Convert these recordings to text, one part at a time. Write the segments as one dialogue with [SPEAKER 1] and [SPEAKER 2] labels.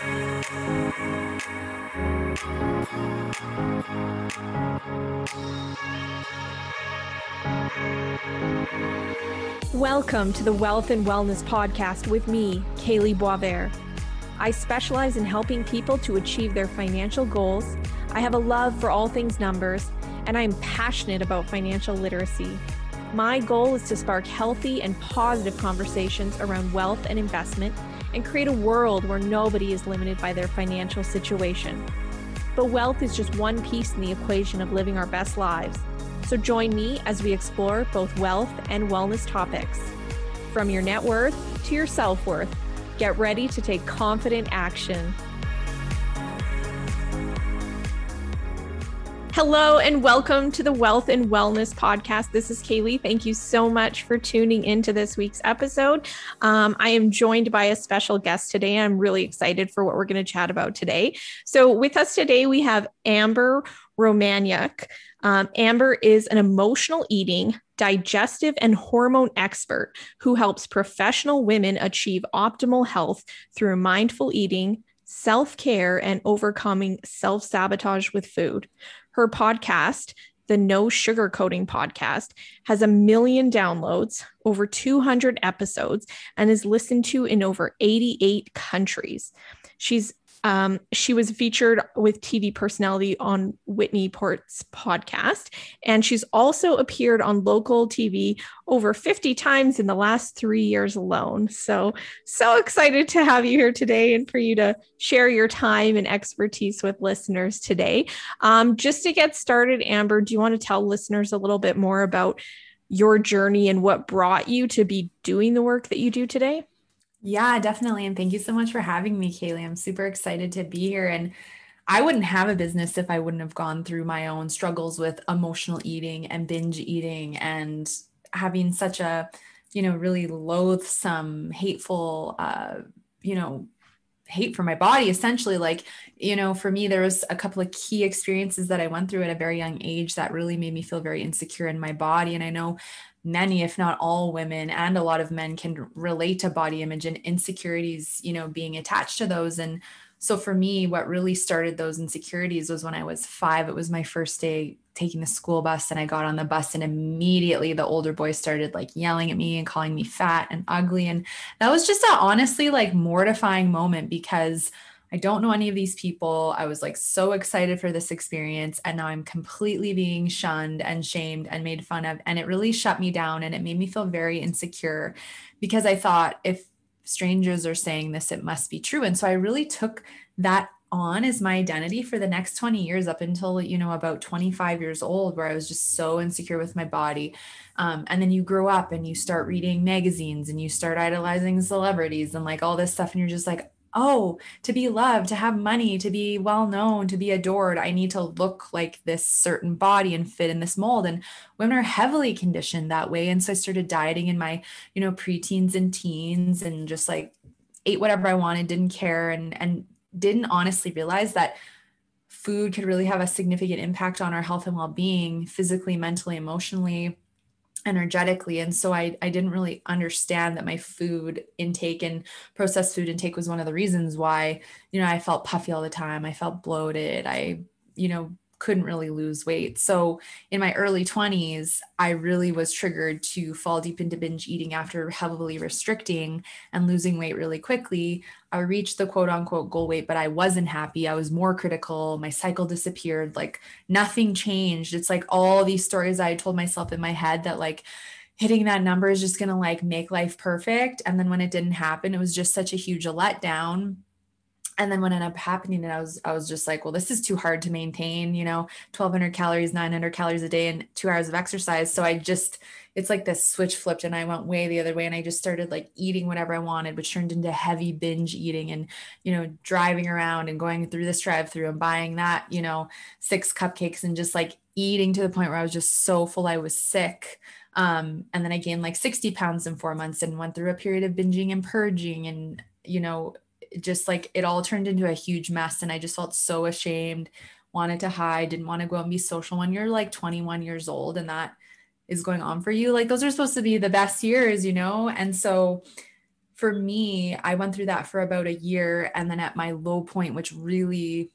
[SPEAKER 1] Welcome to the Wealth and Wellness Podcast with me, Kaylee Boisvert. I specialize in helping people to achieve their financial goals. I have a love for all things numbers, and I am passionate about financial literacy. My goal is to spark healthy and positive conversations around wealth and investment and create a world where nobody is limited by their financial situation. But wealth is just one piece in the equation of living our best lives. So join me as we explore both wealth and wellness topics. From your net worth to your self worth, get ready to take confident action. Hello and welcome to the Wealth and Wellness Podcast. This is Kaylee. Thank you so much for tuning into this week's episode. Um, I am joined by a special guest today. I'm really excited for what we're going to chat about today. So, with us today, we have Amber Romaniuk. Um, Amber is an emotional eating, digestive, and hormone expert who helps professional women achieve optimal health through mindful eating, self care, and overcoming self sabotage with food. Her podcast, the No Sugar Coating podcast, has a million downloads, over 200 episodes, and is listened to in over 88 countries. She's um, she was featured with TV personality on Whitney Port's podcast, and she's also appeared on local TV over 50 times in the last three years alone. So, so excited to have you here today and for you to share your time and expertise with listeners today. Um, just to get started, Amber, do you want to tell listeners a little bit more about your journey and what brought you to be doing the work that you do today?
[SPEAKER 2] Yeah, definitely. And thank you so much for having me, Kaylee. I'm super excited to be here. And I wouldn't have a business if I wouldn't have gone through my own struggles with emotional eating and binge eating and having such a, you know, really loathsome, hateful, uh, you know, hate for my body essentially like you know for me there was a couple of key experiences that i went through at a very young age that really made me feel very insecure in my body. And i know many if not all women and a lot of men can relate to body image and insecurities you know being attached to those. And so for me what really started those insecurities was when i was 5 it was my first day taking the school bus and i got on the bus and immediately the older boys started like yelling at me and calling me fat and ugly and that was just a honestly like mortifying moment because I don't know any of these people. I was like so excited for this experience. And now I'm completely being shunned and shamed and made fun of. And it really shut me down and it made me feel very insecure because I thought if strangers are saying this, it must be true. And so I really took that on as my identity for the next 20 years up until you know about 25 years old where i was just so insecure with my body um, and then you grow up and you start reading magazines and you start idolizing celebrities and like all this stuff and you're just like oh, to be loved, to have money, to be well known, to be adored, I need to look like this certain body and fit in this mold. And women are heavily conditioned that way. And so I started dieting in my, you know, preteens and teens and just like ate whatever I wanted, didn't care, and and didn't honestly realize that food could really have a significant impact on our health and well-being physically mentally emotionally energetically and so I, I didn't really understand that my food intake and processed food intake was one of the reasons why you know i felt puffy all the time i felt bloated i you know couldn't really lose weight. So in my early 20s, I really was triggered to fall deep into binge eating after heavily restricting and losing weight really quickly. I reached the quote unquote goal weight, but I wasn't happy. I was more critical. My cycle disappeared. Like nothing changed. It's like all these stories I told myself in my head that like hitting that number is just going to like make life perfect. And then when it didn't happen, it was just such a huge letdown and then what ended up happening and i was i was just like well this is too hard to maintain you know 1200 calories 900 calories a day and two hours of exercise. So i just it's like this switch flipped and i went way the other way and i just started like eating whatever i wanted which turned into heavy binge eating and you know driving around and going through this drive through and buying that you know six cupcakes and just like eating to the point where i was just so full i was sick. Um, and then i gained like 60 pounds in four months and went through a period of binging and purging and you know just like it all turned into a huge mess and I just felt so ashamed, wanted to hide, didn't want to go and be social when you're like 21 years old and that is going on for you. Like those are supposed to be the best years, you know? And so for me, I went through that for about a year. And then at my low point, which really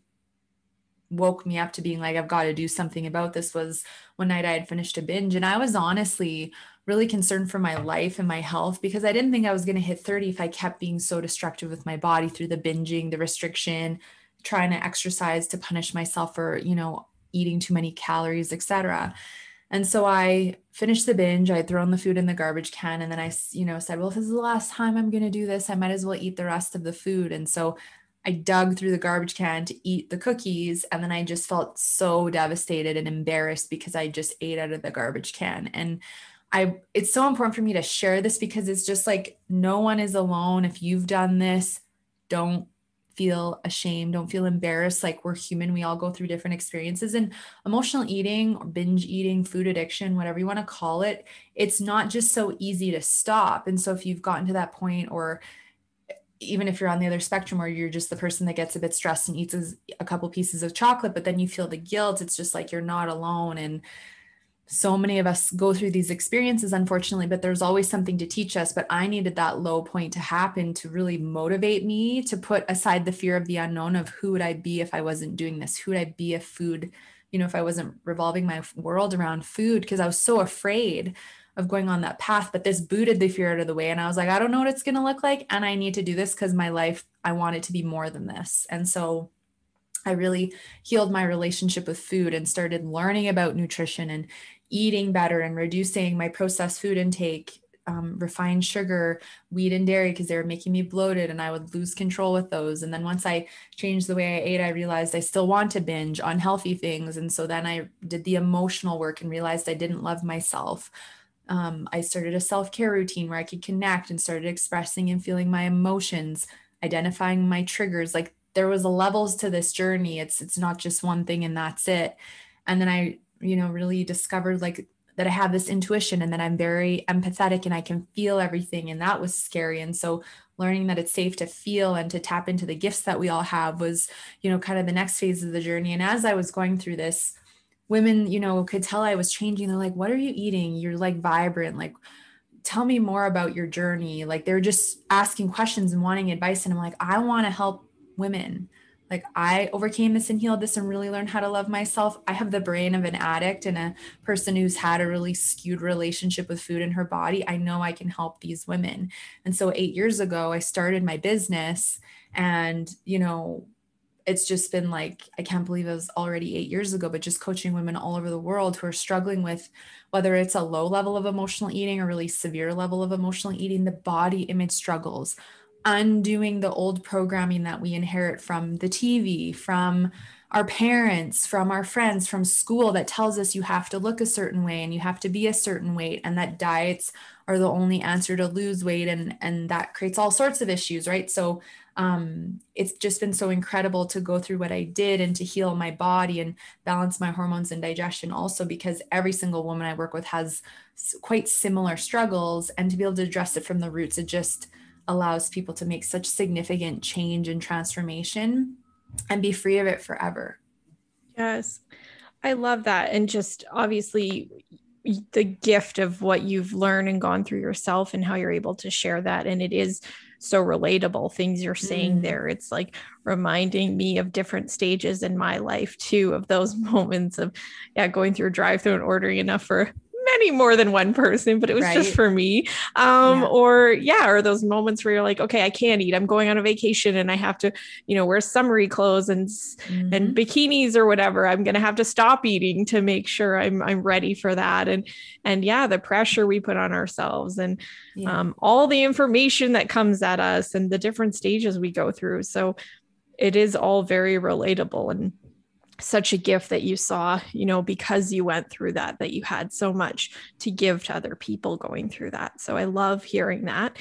[SPEAKER 2] woke me up to being like, I've got to do something about this was one night I had finished a binge. And I was honestly really concerned for my life and my health because I didn't think I was going to hit 30 if I kept being so destructive with my body through the binging, the restriction, trying to exercise to punish myself for, you know, eating too many calories, etc. And so I finished the binge. I had thrown the food in the garbage can. And then I, you know, said, well, if this is the last time I'm going to do this, I might as well eat the rest of the food. And so I dug through the garbage can to eat the cookies. And then I just felt so devastated and embarrassed because I just ate out of the garbage can. And I, it's so important for me to share this because it's just like no one is alone. If you've done this, don't feel ashamed, don't feel embarrassed. Like we're human, we all go through different experiences. And emotional eating or binge eating, food addiction, whatever you want to call it, it's not just so easy to stop. And so if you've gotten to that point, or even if you're on the other spectrum where you're just the person that gets a bit stressed and eats a couple pieces of chocolate, but then you feel the guilt, it's just like you're not alone. And so many of us go through these experiences, unfortunately, but there's always something to teach us. But I needed that low point to happen to really motivate me to put aside the fear of the unknown of who would I be if I wasn't doing this? Who would I be if food, you know, if I wasn't revolving my world around food? Because I was so afraid of going on that path. But this booted the fear out of the way. And I was like, I don't know what it's going to look like. And I need to do this because my life, I want it to be more than this. And so I really healed my relationship with food and started learning about nutrition and eating better and reducing my processed food intake, um, refined sugar, wheat and dairy, because they were making me bloated and I would lose control with those. And then once I changed the way I ate, I realized I still want to binge on healthy things. And so then I did the emotional work and realized I didn't love myself um, I started a self care routine where I could connect and started expressing and feeling my emotions, identifying my triggers. Like there was levels to this journey. It's it's not just one thing and that's it. And then I, you know, really discovered like that I have this intuition and that I'm very empathetic and I can feel everything. And that was scary. And so learning that it's safe to feel and to tap into the gifts that we all have was, you know, kind of the next phase of the journey. And as I was going through this, women, you know, could tell I was changing. They're like, what are you eating? You're like vibrant. Like, tell me more about your journey. Like, they're just asking questions and wanting advice. And I'm like, I want to help women. Like, I overcame this and healed this and really learned how to love myself. I have the brain of an addict and a person who's had a really skewed relationship with food in her body. I know I can help these women. And so, eight years ago, I started my business. And, you know, it's just been like i can't believe it was already eight years ago but just coaching women all over the world who are struggling with whether it's a low level of emotional eating or really severe level of emotional eating the body image struggles. Undoing the old programming that we inherit from the tv from our parents from our friends from school that tells us you have to look a certain way and you have to be a certain weight and that diets are the only answer to lose weight and and that creates all sorts of issues right? So um, it's just been so incredible to go through what I did and to heal my body and balance my hormones and digestion also because every single woman I work with has quite similar struggles and to be able to address it from the roots it just allows people to make such significant change and transformation and be free of it forever.
[SPEAKER 1] Yes. I love that and just obviously the gift of what you've learned and gone through yourself and how you're able to share that and it is so relatable things you're saying mm. there it's like reminding me of different stages in my life too of those moments of yeah going through a drive through and ordering enough for many more than one person, but it was right. just for me. Um, yeah. Or yeah, or those moments where you're like, okay, I can't eat. I'm going on a vacation and I have to, you know, wear summery clothes and mm-hmm. and bikinis or whatever. I'm gonna have to stop eating to make sure I'm I'm ready for that. And and yeah, the pressure we put on ourselves and yeah. um, all the information that comes at us and the different stages we go through. So it is all very relatable and such a gift that you saw you know because you went through that that you had so much to give to other people going through that. So i love hearing that.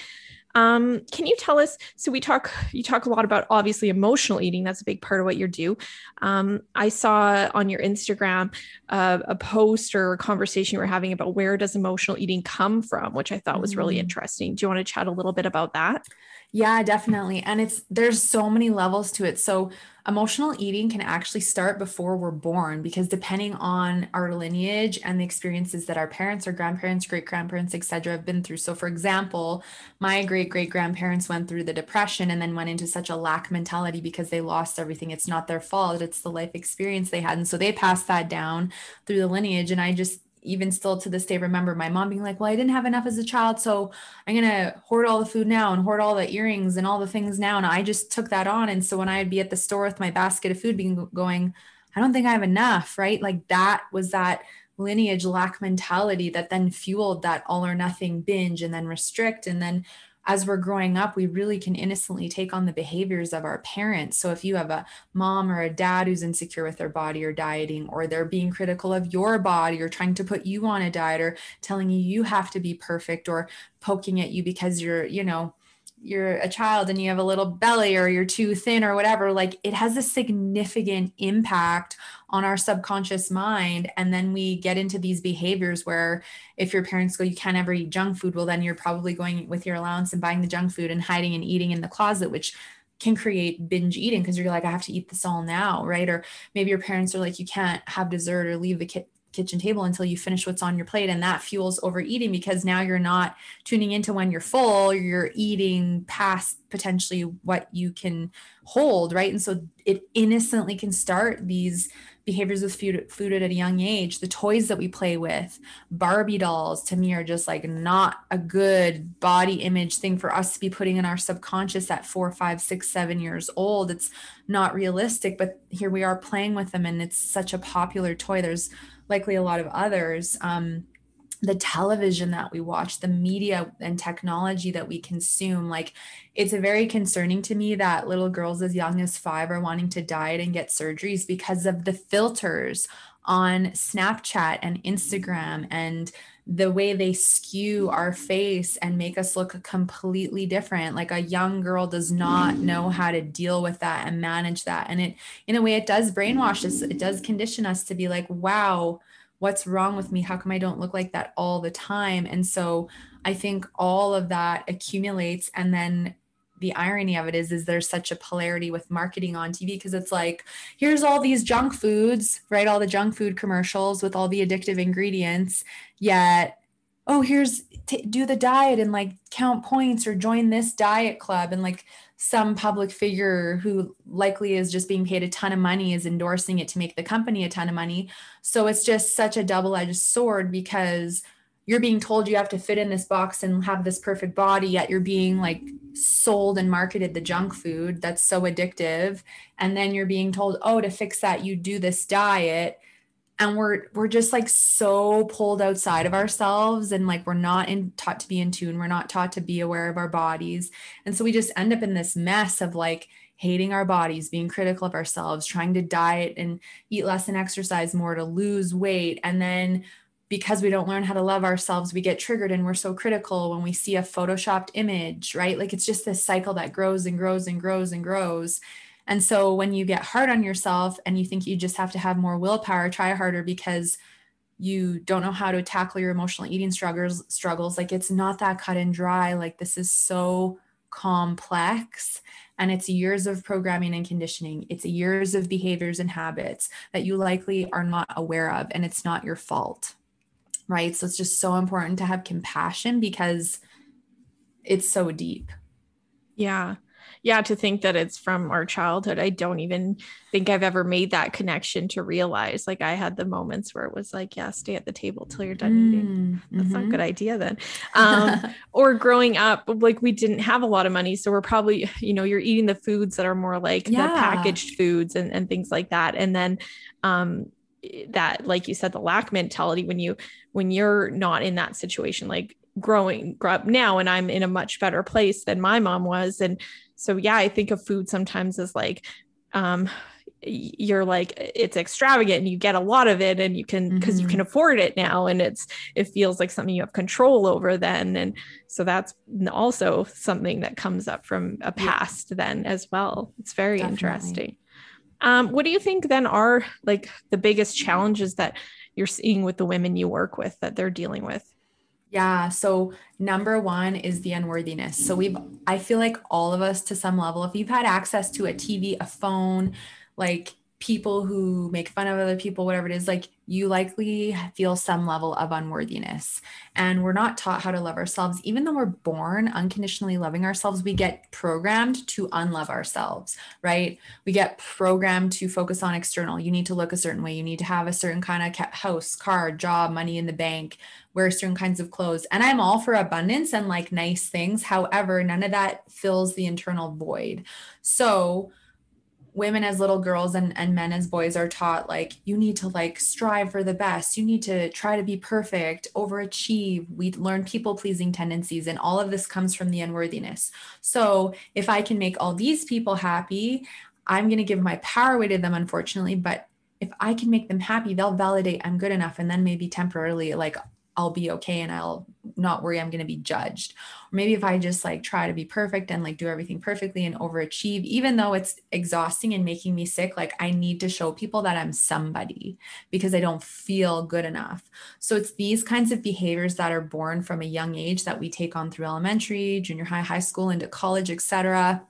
[SPEAKER 1] Um, can you tell us so we talk you talk a lot about obviously emotional eating that's a big part of what you do. Um, i saw on your instagram uh, a post or a conversation you were having about where does emotional eating come from which i thought was really mm. interesting. Do you want to chat a little bit about that
[SPEAKER 2] Yeah, definitely. And it's there's so many levels to it. So emotional eating can actually start before we're born because depending on our lineage and the experiences that our parents or grandparents, great grandparents, etc., have been through. So, for example, my great great grandparents went through the depression and then went into such a lack mentality because they lost everything. It's not their fault; it's the life experience they had, and so they passed that down through the lineage. And I just even still to this day remember my mom being like, Well, I didn't have enough as a child, so I'm gonna hoard all the food now and hoard all the earrings and all the things now. And I just took that on. And so when I'd be at the store with my basket of food being going, I don't think I have enough, right? Like that was that lineage lack mentality that then fueled that all or nothing binge and then restrict and then as we're growing up, we really can innocently take on the behaviors of our parents. So if you have a mom or a dad who's insecure with their body or dieting, or they're being critical of your body or trying to put you on a diet or telling you you have to be perfect or poking at you because you're, you know, you're a child and you have a little belly or you're too thin or whatever like it has a significant impact on our subconscious mind. And then we get into these behaviors where if your parents go you can't ever eat junk food well then you're probably going with your allowance and buying the junk food and hiding and eating in the closet which can create binge eating because you're like i have to eat this all now right? Or maybe your parents are like you can't have dessert or leave the kit kitchen table until you finish what's on your plate and that fuels overeating because now you're not tuning into when you're full you're eating past potentially what you can hold right? And so it innocently can start these behaviors with food, food at a young age. The toys that we play with barbie dolls to me are just like not a good body image thing for us to be putting in our subconscious at four five six seven years old. It's not realistic but here we are playing with them and it's such a popular toy. There's likely a lot of others um, the television that we watch, the media and technology that we consume. Like, it's a very concerning to me that little girls as young as five are wanting to diet and get surgeries because of the filters on Snapchat and Instagram and the way they skew our face and make us look completely different. Like a young girl does not know how to deal with that and manage that. And it, in a way, it does brainwash us. It does condition us to be like, wow, what's wrong with me? How come I don't look like that all the time? And so I think all of that accumulates and then the irony of it is is there's such a polarity with marketing on TV because it's like here's all these junk foods, right? All the junk food commercials with all the addictive ingredients, yet oh, here's t- do the diet and like count points or join this diet club and like some public figure who likely is just being paid a ton of money is endorsing it to make the company a ton of money. So it's just such a double-edged sword because you're being told you have to fit in this box and have this perfect body yet you're being like sold and marketed the junk food that's so addictive. And then you're being told oh to fix that you do this diet. And we're we're just like so pulled outside of ourselves and like we're not in, taught to be in tune. We're not taught to be aware of our bodies. And so we just end up in this mess of like hating our bodies being critical of ourselves trying to diet and eat less and exercise more to lose weight. And then because we don't learn how to love ourselves, we get triggered and we're so critical when we see a photoshopped image, right? Like it's just this cycle that grows and grows and grows and grows. And so when you get hard on yourself and you think you just have to have more willpower, try harder because you don't know how to tackle your emotional eating struggles struggles like it's not that cut and dry like this is so complex and it's years of programming and conditioning it's years of behaviors and habits that you likely are not aware of and it's not your fault right? So it's just so important to have compassion because it's so deep.
[SPEAKER 1] Yeah. Yeah, to think that it's from our childhood. I don't even think I've ever made that connection to realize. Like I had the moments where it was like, yeah, stay at the table till you're done mm, eating. That's mm-hmm. not a good mm-hmm. idea then. Um, or growing up, like we didn't have a lot of money. So we're probably, you know, you're eating the foods that are more like yeah. the packaged foods and, and things like that. And then um, that like you said the lack mentality when you when you're not in that situation like growing grow up now and i'm in a much better place than my mom was and so yeah i think of food sometimes as like um you're like it's extravagant and you get a lot of it and you can because mm-hmm. you can mm-hmm. afford it now and it's it feels like something you have control over then and so that's also something that comes up from a past yeah. then as well it's very Definitely. interesting um, what do you think then are like the biggest challenges that you're seeing with the women you work with that they're dealing with?
[SPEAKER 2] Yeah. So, number one is the unworthiness. So, we've, I feel like all of us to some level, if you've had access to a TV, a phone, like people who make fun of other people, whatever it is, like you likely feel some level of unworthiness. And we're not taught how to love ourselves. Even though we're born unconditionally loving ourselves, we get programmed to unlove ourselves, right? We get programmed to focus on external. You need to look a certain way. You need to have a certain kind of house, car, job, money in the bank, wear certain kinds of clothes. And I'm all for abundance and like nice things. However, none of that fills the internal void. So, women as little girls and, and men as boys are taught like you need to like strive for the best. You need to try to be perfect overachieve. We learn people pleasing tendencies and all of this comes from the unworthiness. So if i can make all these people happy i'm going to give my power away to them unfortunately but if i can make them happy they'll validate i'm good enough and then maybe temporarily like I'll be okay and I'll not worry I'm going to be judged. Or maybe if I just like try to be perfect and like do everything perfectly and overachieve, even though it's exhausting and making me sick, like I need to show people that I'm somebody because I don't feel good enough. So it's these kinds of behaviors that are born from a young age that we take on through elementary, junior high, high school, into college, etc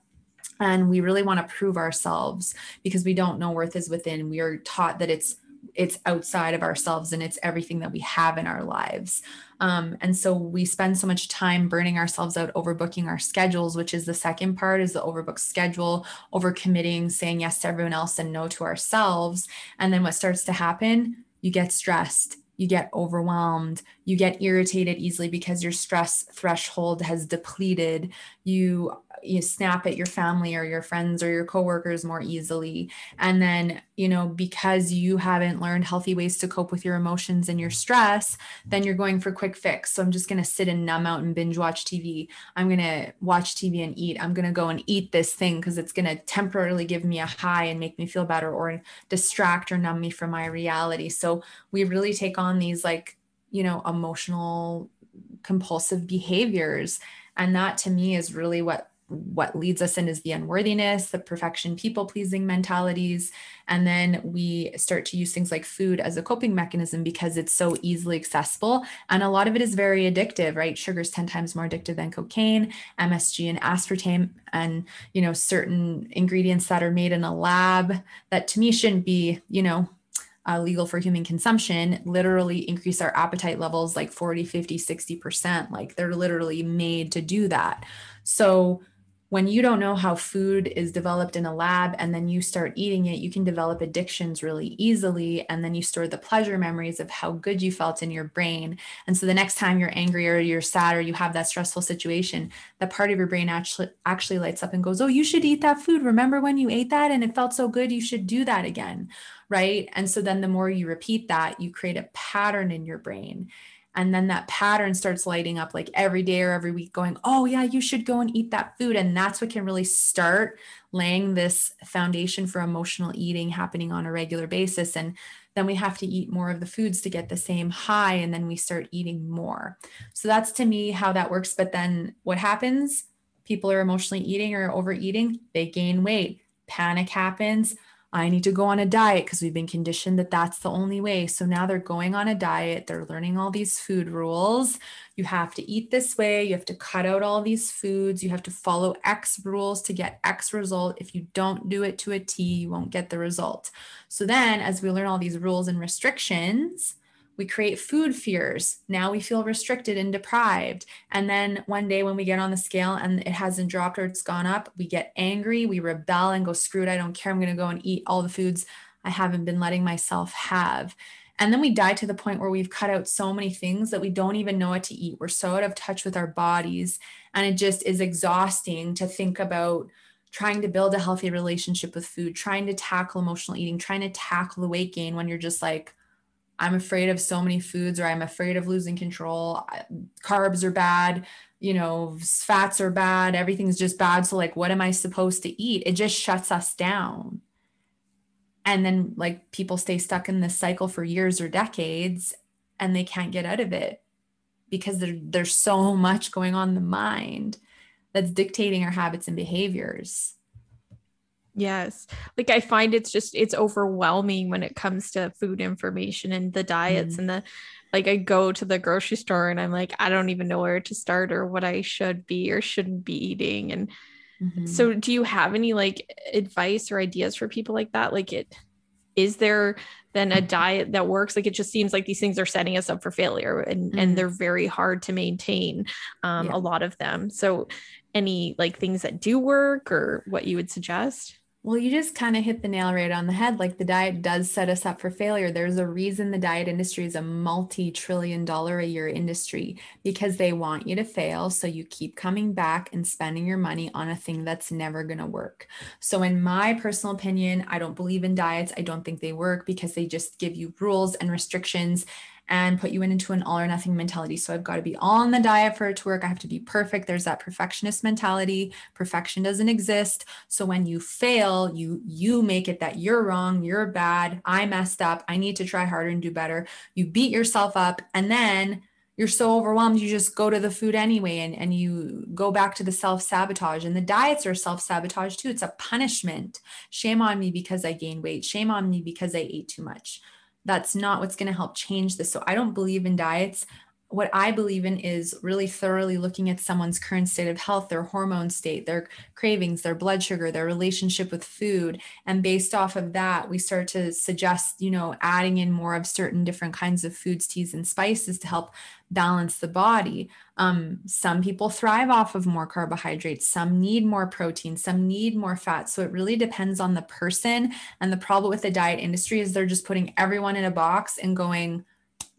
[SPEAKER 2] and we really want to prove ourselves because we don't know worth is within we are taught that it's it's outside of ourselves and it's everything that we have in our lives. Um, and so we spend so much time burning ourselves out, overbooking our schedules, which is the second part is the overbooked schedule, overcommitting, saying yes to everyone else and no to ourselves. And then what starts to happen? You get stressed you get overwhelmed, you get irritated easily because your stress threshold has depleted. You you snap at your family or your friends or your coworkers more easily. And then, you know, because you haven't learned healthy ways to cope with your emotions and your stress, then you're going for quick fix. So I'm just going to sit and numb out and binge watch TV. I'm going to watch TV and eat. I'm going to go and eat this thing because it's going to temporarily give me a high and make me feel better or distract or numb me from my reality. So we really take on these like, you know, emotional compulsive behaviors. And that to me is really what what leads us in is the unworthiness, the perfection, people pleasing mentalities. And then we start to use things like food as a coping mechanism because it's so easily accessible. And a lot of it is very addictive, right? Sugar is 10 times more addictive than cocaine, MSG and aspartame, and, you know, certain ingredients that are made in a lab that to me shouldn't be, you know, uh, legal for human consumption literally increase our appetite levels like 40 50 60% like they're literally made to do that so when you don't know how food is developed in a lab and then you start eating it, you can develop addictions really easily. And then you store the pleasure memories of how good you felt in your brain. And so the next time you're angry or you're sad or you have that stressful situation, that part of your brain actually actually lights up and goes, Oh, you should eat that food. Remember when you ate that and it felt so good? You should do that again. Right. And so then the more you repeat that, you create a pattern in your brain and then that pattern starts lighting up like every day or every week going oh yeah you should go and eat that food. And that's what can really start laying this foundation for emotional eating happening on a regular basis. And then we have to eat more of the foods to get the same high and then we start eating more. So that's to me how that works. But then what happens? People are emotionally eating or overeating they gain weight. Panic happens I need to go on a diet because we've been conditioned that that's the only way. So now they're going on a diet, they're learning all these food rules. You have to eat this way, you have to cut out all these foods, you have to follow X rules to get X result. If you don't do it to a T, you won't get the result. So then, as we learn all these rules and restrictions, we create food fears. Now we feel restricted and deprived. And then one day when we get on the scale and it hasn't dropped or it's gone up, we get angry, we rebel and go, screw it, I don't care. I'm going to go and eat all the foods I haven't been letting myself have. And then we die to the point where we've cut out so many things that we don't even know what to eat. We're so out of touch with our bodies. And it just is exhausting to think about trying to build a healthy relationship with food, trying to tackle emotional eating, trying to tackle the weight gain when you're just like, I'm afraid of so many foods or I'm afraid of losing control. Carbs are bad, you know, fats are bad, everything's just bad. So, like, what am I supposed to eat? It just shuts us down. And then, like, people stay stuck in this cycle for years or decades and they can't get out of it because there, there's so much going on in the mind that's dictating our habits and behaviors.
[SPEAKER 1] Yes. Like I find it's just it's overwhelming when it comes to food information and the diets mm. and the like I go to the grocery store and I'm like I don't even know where to start or what I should be or shouldn't be eating and mm-hmm. so do you have any like advice or ideas for people like that like it is there then a diet that works like it just seems like these things are setting us up for failure and mm-hmm. and they're very hard to maintain um, yeah. a lot of them so any like things that do work or what you would suggest
[SPEAKER 2] well, you just kind of hit the nail right on the head. Like the diet does set us up for failure. There's a reason the diet industry is a multi trillion dollar a year industry because they want you to fail. So you keep coming back and spending your money on a thing that's never going to work. So, in my personal opinion, I don't believe in diets. I don't think they work because they just give you rules and restrictions and put you into an all or nothing mentality. So I've got to be on the diet for it to work. I have to be perfect. There's that perfectionist mentality. Perfection doesn't exist. So when you fail, you you make it that you're wrong, you're bad, I messed up, I need to try harder and do better. You beat yourself up and then you're so overwhelmed you just go to the food anyway and, and you go back to the self-sabotage and the diets are self-sabotage too it's a punishment shame on me because i gained weight shame on me because i ate too much that's not what's going to help change this. So I don't believe in diets. What I believe in is really thoroughly looking at someone's current state of health, their hormone state, their cravings, their blood sugar, their relationship with food. And based off of that, we start to suggest, you know, adding in more of certain different kinds of foods, teas, and spices to help balance the body. Um, some people thrive off of more carbohydrates, some need more protein, some need more fat. So it really depends on the person. And the problem with the diet industry is they're just putting everyone in a box and going,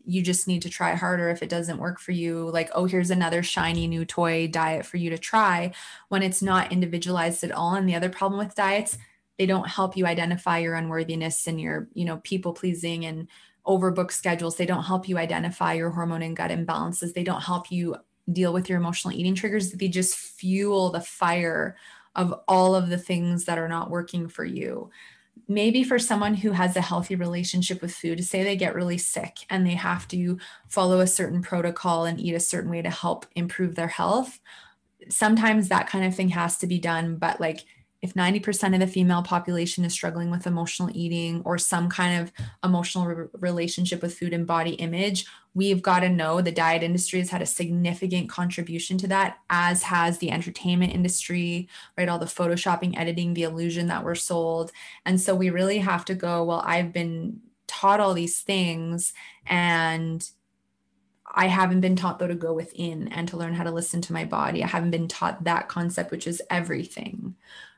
[SPEAKER 2] you just need to try harder if it doesn't work for you. Like, oh, here's another shiny new toy diet for you to try when it's not individualized at all. And the other problem with diets, they don't help you identify your unworthiness and your, you know, people pleasing and overbook schedules. They don't help you identify your hormone and gut imbalances. They don't help you deal with your emotional eating triggers. They just fuel the fire of all of the things that are not working for you. Maybe for someone who has a healthy relationship with food, say they get really sick and they have to follow a certain protocol and eat a certain way to help improve their health. Sometimes that kind of thing has to be done, but like if 90% of the female population is struggling with emotional eating or some kind of emotional re- relationship with food and body image, we've got to know the diet industry has had a significant contribution to that, as has the entertainment industry, right? All the photoshopping, editing, the illusion that we're sold. And so we really have to go, well, I've been taught all these things and I haven't been taught though to go within and to learn how to listen to my body. I haven't been taught that concept, which is everything,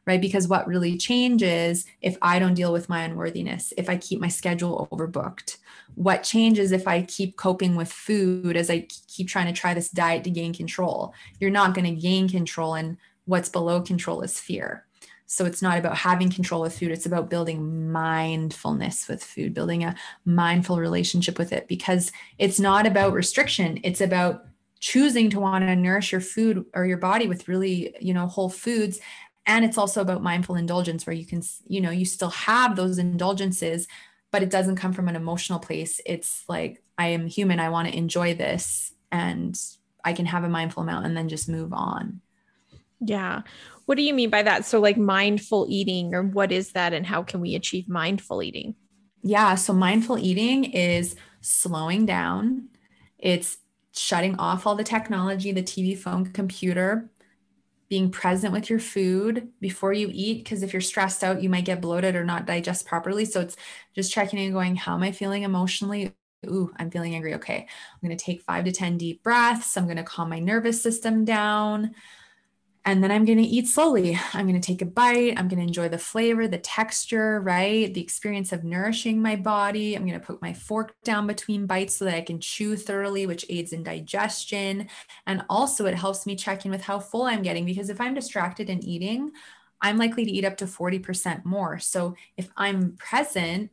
[SPEAKER 2] right? Because what really changes if I don't deal with my unworthiness, if I keep my schedule overbooked? What changes if I keep coping with food as I keep trying to try this diet to gain control? You're not going to gain control, and what's below control is fear. So it's not about having control with food, it's about building mindfulness with food, building a mindful relationship with it because it's not about restriction, it's about choosing to want to nourish your food or your body with really, you know, whole foods and it's also about mindful indulgence where you can you know you still have those indulgences but it doesn't come from an emotional place. It's like i am human i want to enjoy this and i can have a mindful amount and then just move on.
[SPEAKER 1] Yeah. What do you mean by that? So like mindful eating or what is that and how can we achieve mindful eating?
[SPEAKER 2] Yeah. So mindful eating is slowing down. It's shutting off all the technology the tv phone computer being present with your food before you eat because if you're stressed out you might get bloated or not digest properly. So it's just checking and going how am i feeling emotionally? Ooh i'm feeling angry. Okay i'm going to take 5 to 10 deep breaths. I'm going to calm my nervous system down and then I'm going to eat slowly. I'm going to take a bite. I'm going to enjoy the flavor, the texture, right? The experience of nourishing my body. I'm going to put my fork down between bites so that I can chew thoroughly, which aids in digestion. And also, it helps me check in with how full I'm getting because if I'm distracted in eating, I'm likely to eat up to 40% more. So if I'm present,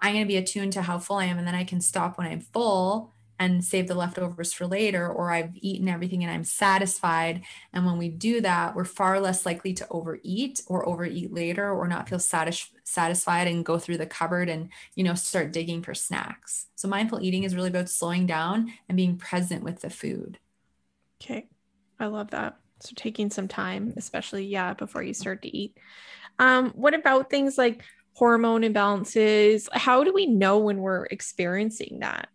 [SPEAKER 2] I'm going to be attuned to how full I am, and then I can stop when I'm full and save the leftovers for later, or I've eaten everything and I'm satisfied. And when we do that, we're far less likely to overeat or overeat later or not feel satis- satisfied and go through the cupboard and, you know, start digging for snacks. So mindful eating is really about slowing down and being present with the food.
[SPEAKER 1] Okay. I love that. So taking some time, especially yeah, before you start to eat. Um, what about things like hormone imbalances? How do we know when we're experiencing that?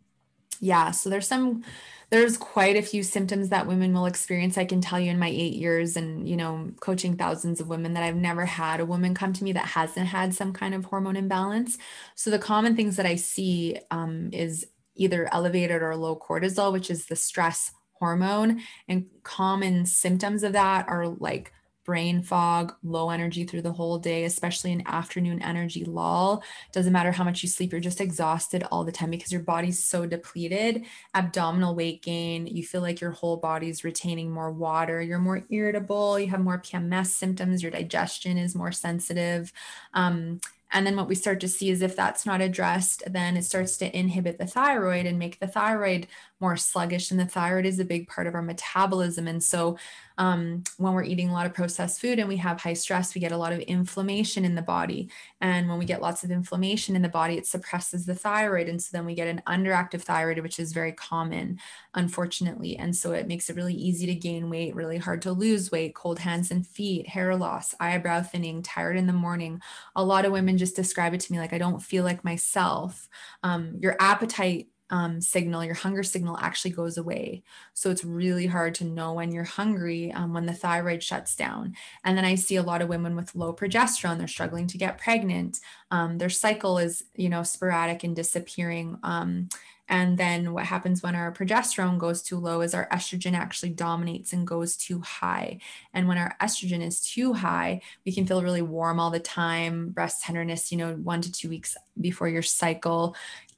[SPEAKER 2] Yeah, so there's some there's quite a few symptoms that women will experience. I can tell you in my 8 years and, you know, coaching thousands of women that I've never had a woman come to me that hasn't had some kind of hormone imbalance. So the common things that I see um, is either elevated or low cortisol, which is the stress hormone. And common symptoms of that are like brain fog, low energy through the whole day, especially an afternoon energy lull. Doesn't matter how much you sleep, you're just exhausted all the time because your body's so depleted. Abdominal weight gain, you feel like your whole body's retaining more water, you're more irritable, you have more PMS symptoms, your digestion is more sensitive. Um, and then what we start to see is if that's not addressed, then it starts to inhibit the thyroid and make the thyroid more sluggish. And the thyroid is a big part of our metabolism. And so um, when we're eating a lot of processed food and we have high stress, we get a lot of inflammation in the body. And when we get lots of inflammation in the body, it suppresses the thyroid. And so then we get an underactive thyroid, which is very common, unfortunately. And so it makes it really easy to gain weight, really hard to lose weight, cold hands and feet, hair loss, eyebrow thinning, tired in the morning. A lot of women just describe it to me like, I don't feel like myself. Um, your appetite um, signal, your hunger signal actually goes away. So it's really hard to know when you're hungry um, when the thyroid shuts down. And then I see a lot of women with low progesterone, they're struggling to get pregnant. Um, their cycle is, you know, sporadic and disappearing. Um, and then what happens when our progesterone goes too low is our estrogen actually dominates and goes too high. And when our estrogen is too high, we can feel really warm all the time, breast tenderness, you know, one to two weeks before your cycle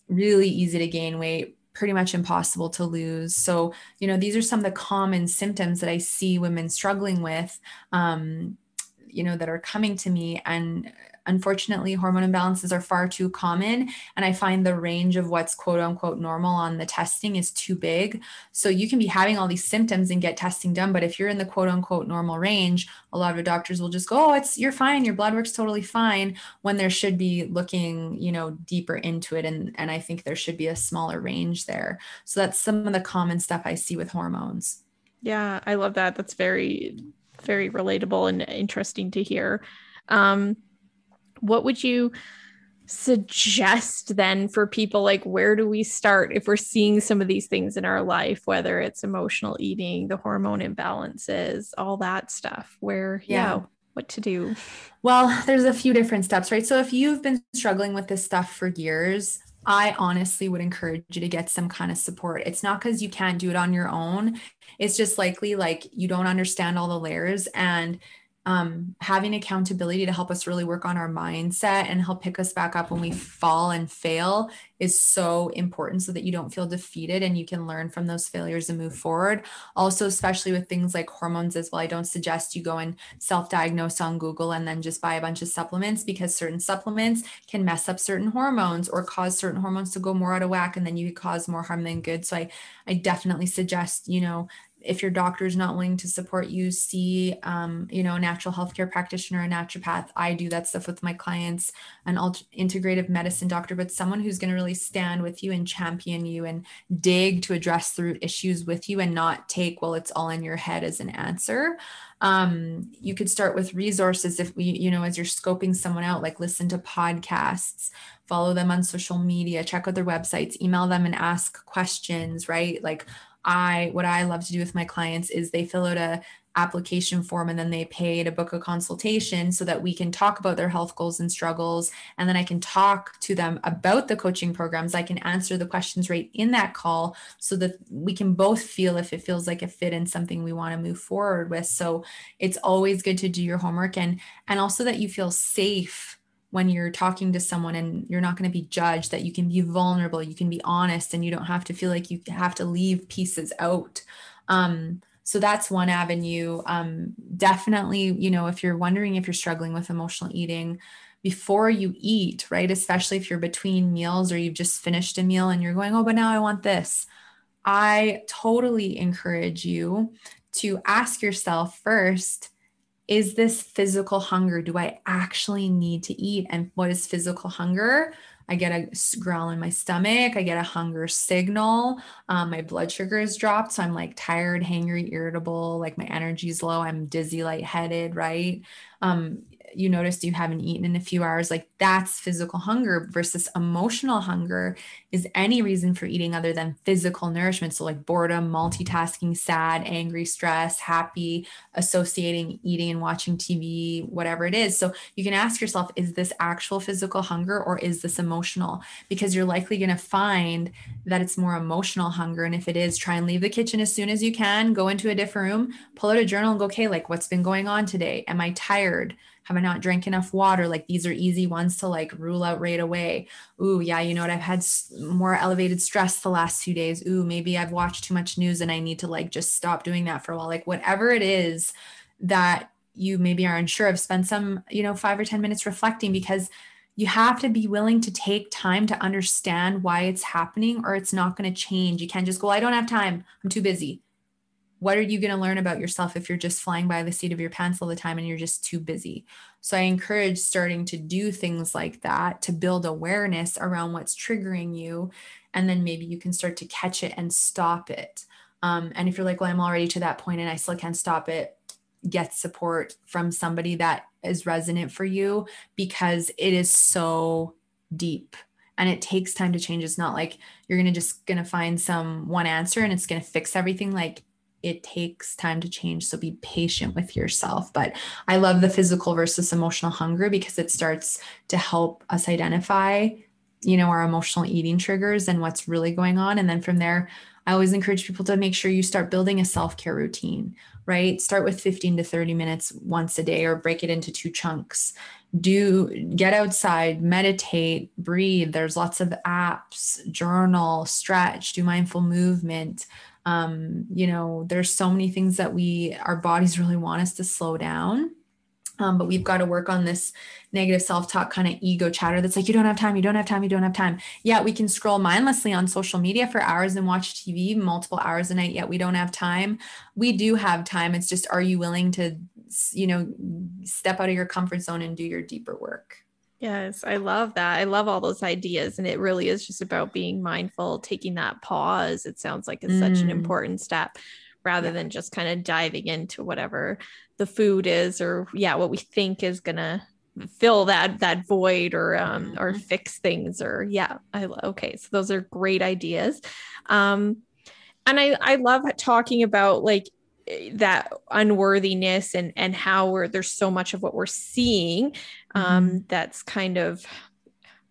[SPEAKER 2] really easy to gain weight, pretty much impossible to lose. So, you know, these are some of the common symptoms that I see women struggling with, um, you know, that are coming to me. And Unfortunately, hormone imbalances are far too common. And I find the range of what's quote unquote normal on the testing is too big. So you can be having all these symptoms and get testing done. But if you're in the quote unquote normal range, a lot of doctors will just go, oh, it's you're fine. Your blood work's totally fine when there should be looking, you know, deeper into it. And, and I think there should be a smaller range there. So that's some of the common stuff I see with hormones.
[SPEAKER 1] Yeah, I love that. That's very, very relatable and interesting to hear. Um, what would you suggest then for people like where do we start if we're seeing some of these things in our life whether it's emotional eating the hormone imbalances all that stuff? Where yeah, yeah what to do?
[SPEAKER 2] Well there's a few different steps right? So if you've been struggling with this stuff for years I honestly would encourage you to get some kind of support. It's not because you can't do it on your own. It's just likely like you don't understand all the layers and um, having accountability to help us really work on our mindset and help pick us back up when we fall and fail is so important so that you don't feel defeated and you can learn from those failures and move forward. Also, especially with things like hormones as well, I don't suggest you go and self diagnose on Google and then just buy a bunch of supplements because certain supplements can mess up certain hormones or cause certain hormones to go more out of whack and then you cause more harm than good. So I, I definitely suggest, you know, if your doctor is not willing to support you, see, um, you know, a natural healthcare practitioner, a naturopath. I do that stuff with my clients, an alt- integrative medicine doctor, but someone who's going to really stand with you and champion you and dig to address the root issues with you and not take, well, it's all in your head as an answer. Um, you could start with resources if we, you know, as you're scoping someone out, like listen to podcasts, follow them on social media, check out their websites, email them and ask questions, right? Like, I what I love to do with my clients is they fill out a application form and then they pay to book a consultation so that we can talk about their health goals and struggles. And then I can talk to them about the coaching programs. I can answer the questions right in that call so that we can both feel if it feels like a fit and something we want to move forward with. So it's always good to do your homework and and also that you feel safe when you're talking to someone and you're not going to be judged, that you can be vulnerable, you can be honest, and you don't have to feel like you have to leave pieces out. Um, so that's one avenue. Um, definitely, you know, if you're wondering if you're struggling with emotional eating, before you eat, right? Especially if you're between meals or you've just finished a meal and you're going, oh, but now I want this. I totally encourage you to ask yourself first, is this physical hunger? Do I actually need to eat? And what is physical hunger? I get a growl in my stomach. I get a hunger signal. Um, my blood sugar is dropped. So I'm like tired, hangry, irritable, like my energy's low. I'm dizzy, lightheaded, right? Um, you noticed you haven't eaten in a few hours, like that's physical hunger versus emotional hunger is any reason for eating other than physical nourishment. So, like boredom, multitasking, sad, angry, stress, happy, associating eating and watching TV, whatever it is. So, you can ask yourself, is this actual physical hunger or is this emotional? Because you're likely going to find that it's more emotional hunger. And if it is, try and leave the kitchen as soon as you can, go into a different room, pull out a journal and go, okay, like what's been going on today? Am I tired? Have I not drank enough water? Like these are easy ones to like rule out right away. Ooh, yeah, you know what? I've had more elevated stress the last few days. Ooh, maybe I've watched too much news and I need to like just stop doing that for a while. Like whatever it is that you maybe are unsure of, spend some, you know, five or 10 minutes reflecting because you have to be willing to take time to understand why it's happening or it's not going to change. You can't just go, I don't have time. I'm too busy what are you going to learn about yourself if you're just flying by the seat of your pants all the time and you're just too busy? So I encourage starting to do things like that to build awareness around what's triggering you. And then maybe you can start to catch it and stop it. Um, and if you're like, well, I'm already to that point and I still can't stop it, get support from somebody that is resonant for you because it is so deep and it takes time to change it's not like you're going to just going to find some one answer and it's going to fix everything like it takes time to change. So be patient with yourself. But I love the physical versus emotional hunger because it starts to help us identify, you know, our emotional eating triggers and what's really going on. And then from there, I always encourage people to make sure you start building a self care routine, right? Start with 15 to 30 minutes once a day or break it into two chunks. Do get outside, meditate, breathe. There's lots of apps, journal, stretch, do mindful movement um, you know there's so many things that we our bodies really want us to slow down. Um, but we've got to work on this negative self-talk kind of ego chatter that's like you don't have time you don't have time you don't have time. Yeah we can scroll mindlessly on social media for hours and watch tv multiple hours a night yet we don't have time. We do have time it's just are you willing to you know step out of your comfort zone and do your deeper work
[SPEAKER 1] Yes, I love that. I love all those ideas. And it really is just about being mindful, taking that pause. It sounds like it's mm. such an mm. important step rather yeah. than just kind of diving into whatever the food is or yeah, what we think is gonna fill that that void or um mm-hmm. or fix things or yeah. I okay. So those are great ideas. Um and I I love talking about like that unworthiness and and how we're there's so much of what we're seeing um, mm-hmm. that's kind of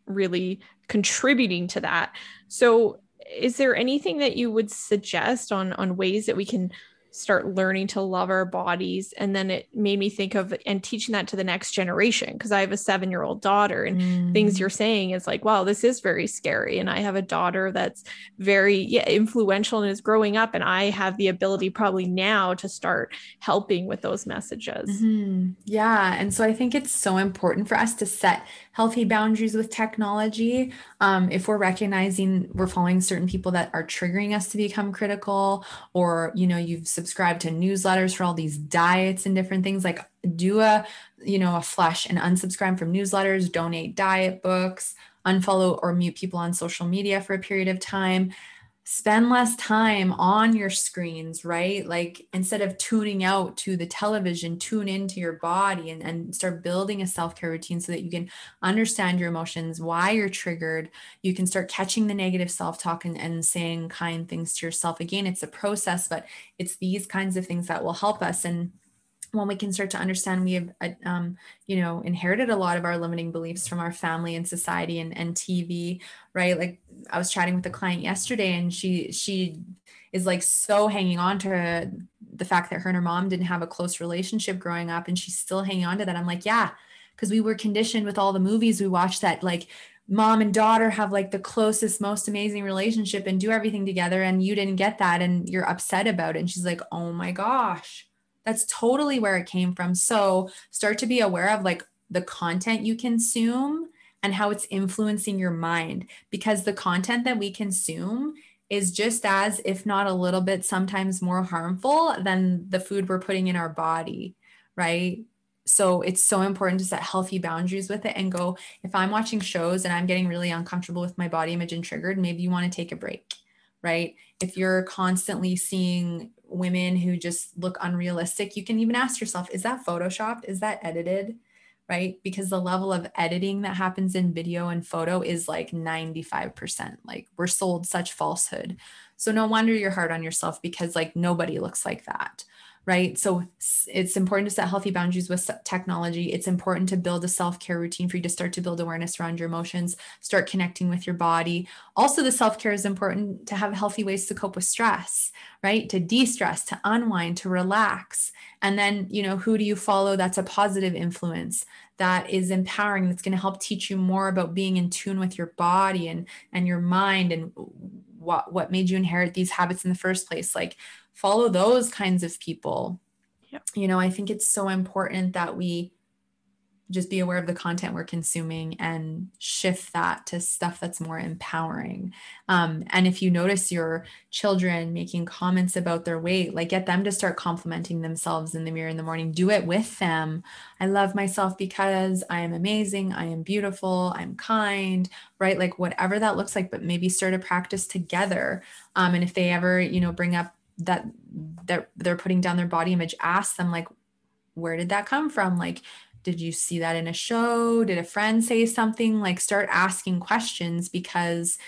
[SPEAKER 1] really contributing to that so is there anything that you would suggest on on ways that we can start learning to love our bodies. And then it made me think of and teaching that to the next generation because i have a seven year old daughter and mm. things you're saying is like wow this is very scary. And i have a daughter that's very yeah, influential and is growing up. And i have the ability probably now to start helping with those messages.
[SPEAKER 2] Mm-hmm. yeah. And so i think it's so important for us to set healthy boundaries with technology. Um, if we're recognizing we're following certain people that are triggering us to become critical or you know you've subscribed to newsletters for all these diets and different things like do a you know a flush and unsubscribe from newsletters donate diet books unfollow or mute people on social media for a period of time spend less time on your screens, right? Like instead of tuning out to the television, tune into your body and, and start building a self care routine so that you can understand your emotions, why you're triggered. You can start catching the negative self talk and, and saying kind things to yourself. Again, it's a process, but it's these kinds of things that will help us. And when we can start to understand we have uh, um, you know inherited a lot of our limiting beliefs from our family and society and, and tv right? Like i was chatting with a client yesterday and she she is like so hanging on to the fact that her and her mom didn't have a close relationship growing up and she's still hanging on to that. I'm like yeah because we were conditioned with all the movies we watched that like mom and daughter have like the closest most amazing relationship and do everything together and you didn't get that and you're upset about it. And she's like oh my gosh that's totally where it came from. So start to be aware of like the content you consume and how it's influencing your mind because the content that we consume is just as, if not a little bit, sometimes more harmful than the food we're putting in our body, right? so it's so important to set healthy boundaries with it and go if i'm watching shows and i'm getting really uncomfortable with my body image and triggered maybe you want to take a break right if you're constantly seeing women who just look unrealistic you can even ask yourself is that photoshopped? Is that edited? Right? Because the level of editing that happens in video and photo is like 95% like we're sold such falsehood. So no wonder you're hard on yourself because like nobody looks like that right? So it's important to set healthy boundaries with technology. It's important to build a self care routine for you to start to build awareness around your emotions, start connecting with your body. Also, the self care is important to have healthy ways to cope with stress, right? To de stress, to unwind, to relax. And then, you know, who do you follow that's a positive influence? that is empowering that's going to help teach you more about being in tune with your body and and your mind and what what made you inherit these habits in the first place like follow those kinds of people. Yep. You know, I think it's so important that we just be aware of the content we're consuming and shift that to stuff that's more empowering. Um, and if you notice your children making comments about their weight, like get them to start complimenting themselves in the mirror in the morning. Do it with them. I love myself because I am amazing. I am beautiful. I'm kind, right? Like whatever that looks like, but maybe start a practice together. Um, and if they ever, you know, bring up that they're they're putting down their body image ask them like where did that come from? Like did you see that in a show? Did a friend say something? Like start asking questions because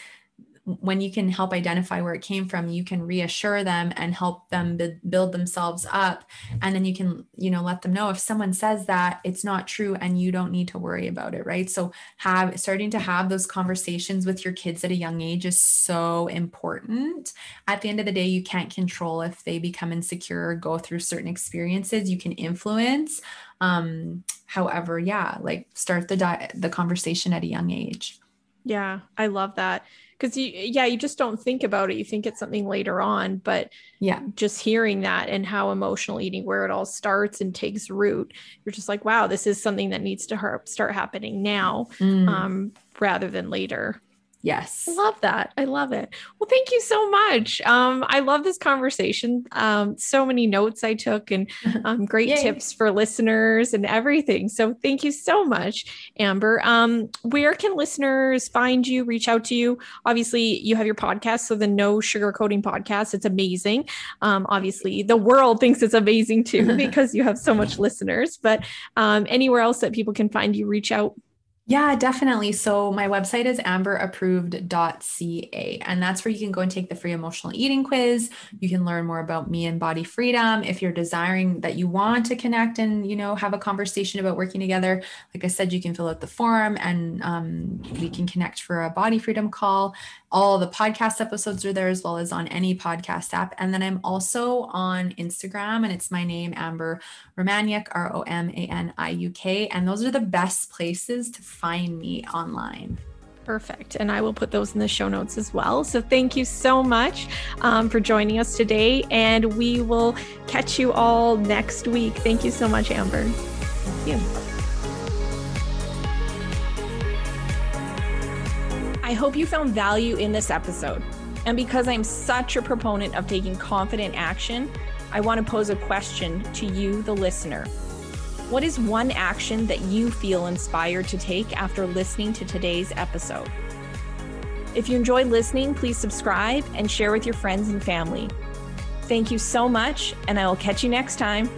[SPEAKER 2] when you can help identify where it came from you can reassure them and help them build themselves up. And then you can you know let them know if someone says that it's not true and you don't need to worry about it right? So have starting to have those conversations with your kids at a young age is so important. At the end of the day you can't control if they become insecure or go through certain experiences. You can influence um however yeah like start the di- the conversation at a young age.
[SPEAKER 1] Yeah i love that because you yeah you just don't think about it. You think it's something later on but
[SPEAKER 2] yeah.
[SPEAKER 1] just hearing that and how emotional eating where it all starts and takes root you're just like wow this is something that needs to start happening now mm. um, rather than later
[SPEAKER 2] Yes.
[SPEAKER 1] I love that. I love it. Well, thank you so much. Um, I love this conversation. Um, so many notes I took and um, great tips for listeners and everything. So thank you so much, Amber. Um, where can listeners find you, reach out to you? Obviously, you have your podcast, so the No Sugarcoating podcast. It's amazing. Um, obviously, the world thinks it's amazing too because you have so much listeners. But um, anywhere else that people can find you, reach out.
[SPEAKER 2] Yeah, definitely. So my website is amberapproved.ca, and that's where you can go and take the free emotional eating quiz. You can learn more about me and body freedom. If you're desiring that you want to connect and you know have a conversation about working together, like I said, you can fill out the form and um, we can connect for a body freedom call. All the podcast episodes are there as well as on any podcast app. And then I'm also on Instagram, and it's my name, Amber Romaniuk, R O M A N I U K. And those are the best places to find me online.
[SPEAKER 1] Perfect. And I will put those in the show notes as well. So thank you so much um, for joining us today. And we will catch you all next week. Thank you so much, Amber.
[SPEAKER 2] Thank you.
[SPEAKER 1] I hope you found value in this episode. And because I'm such a proponent of taking confident action, I want to pose a question to you, the listener. What is one action that you feel inspired to take after listening to today's episode? If you enjoyed listening, please subscribe and share with your friends and family. Thank you so much, and I will catch you next time.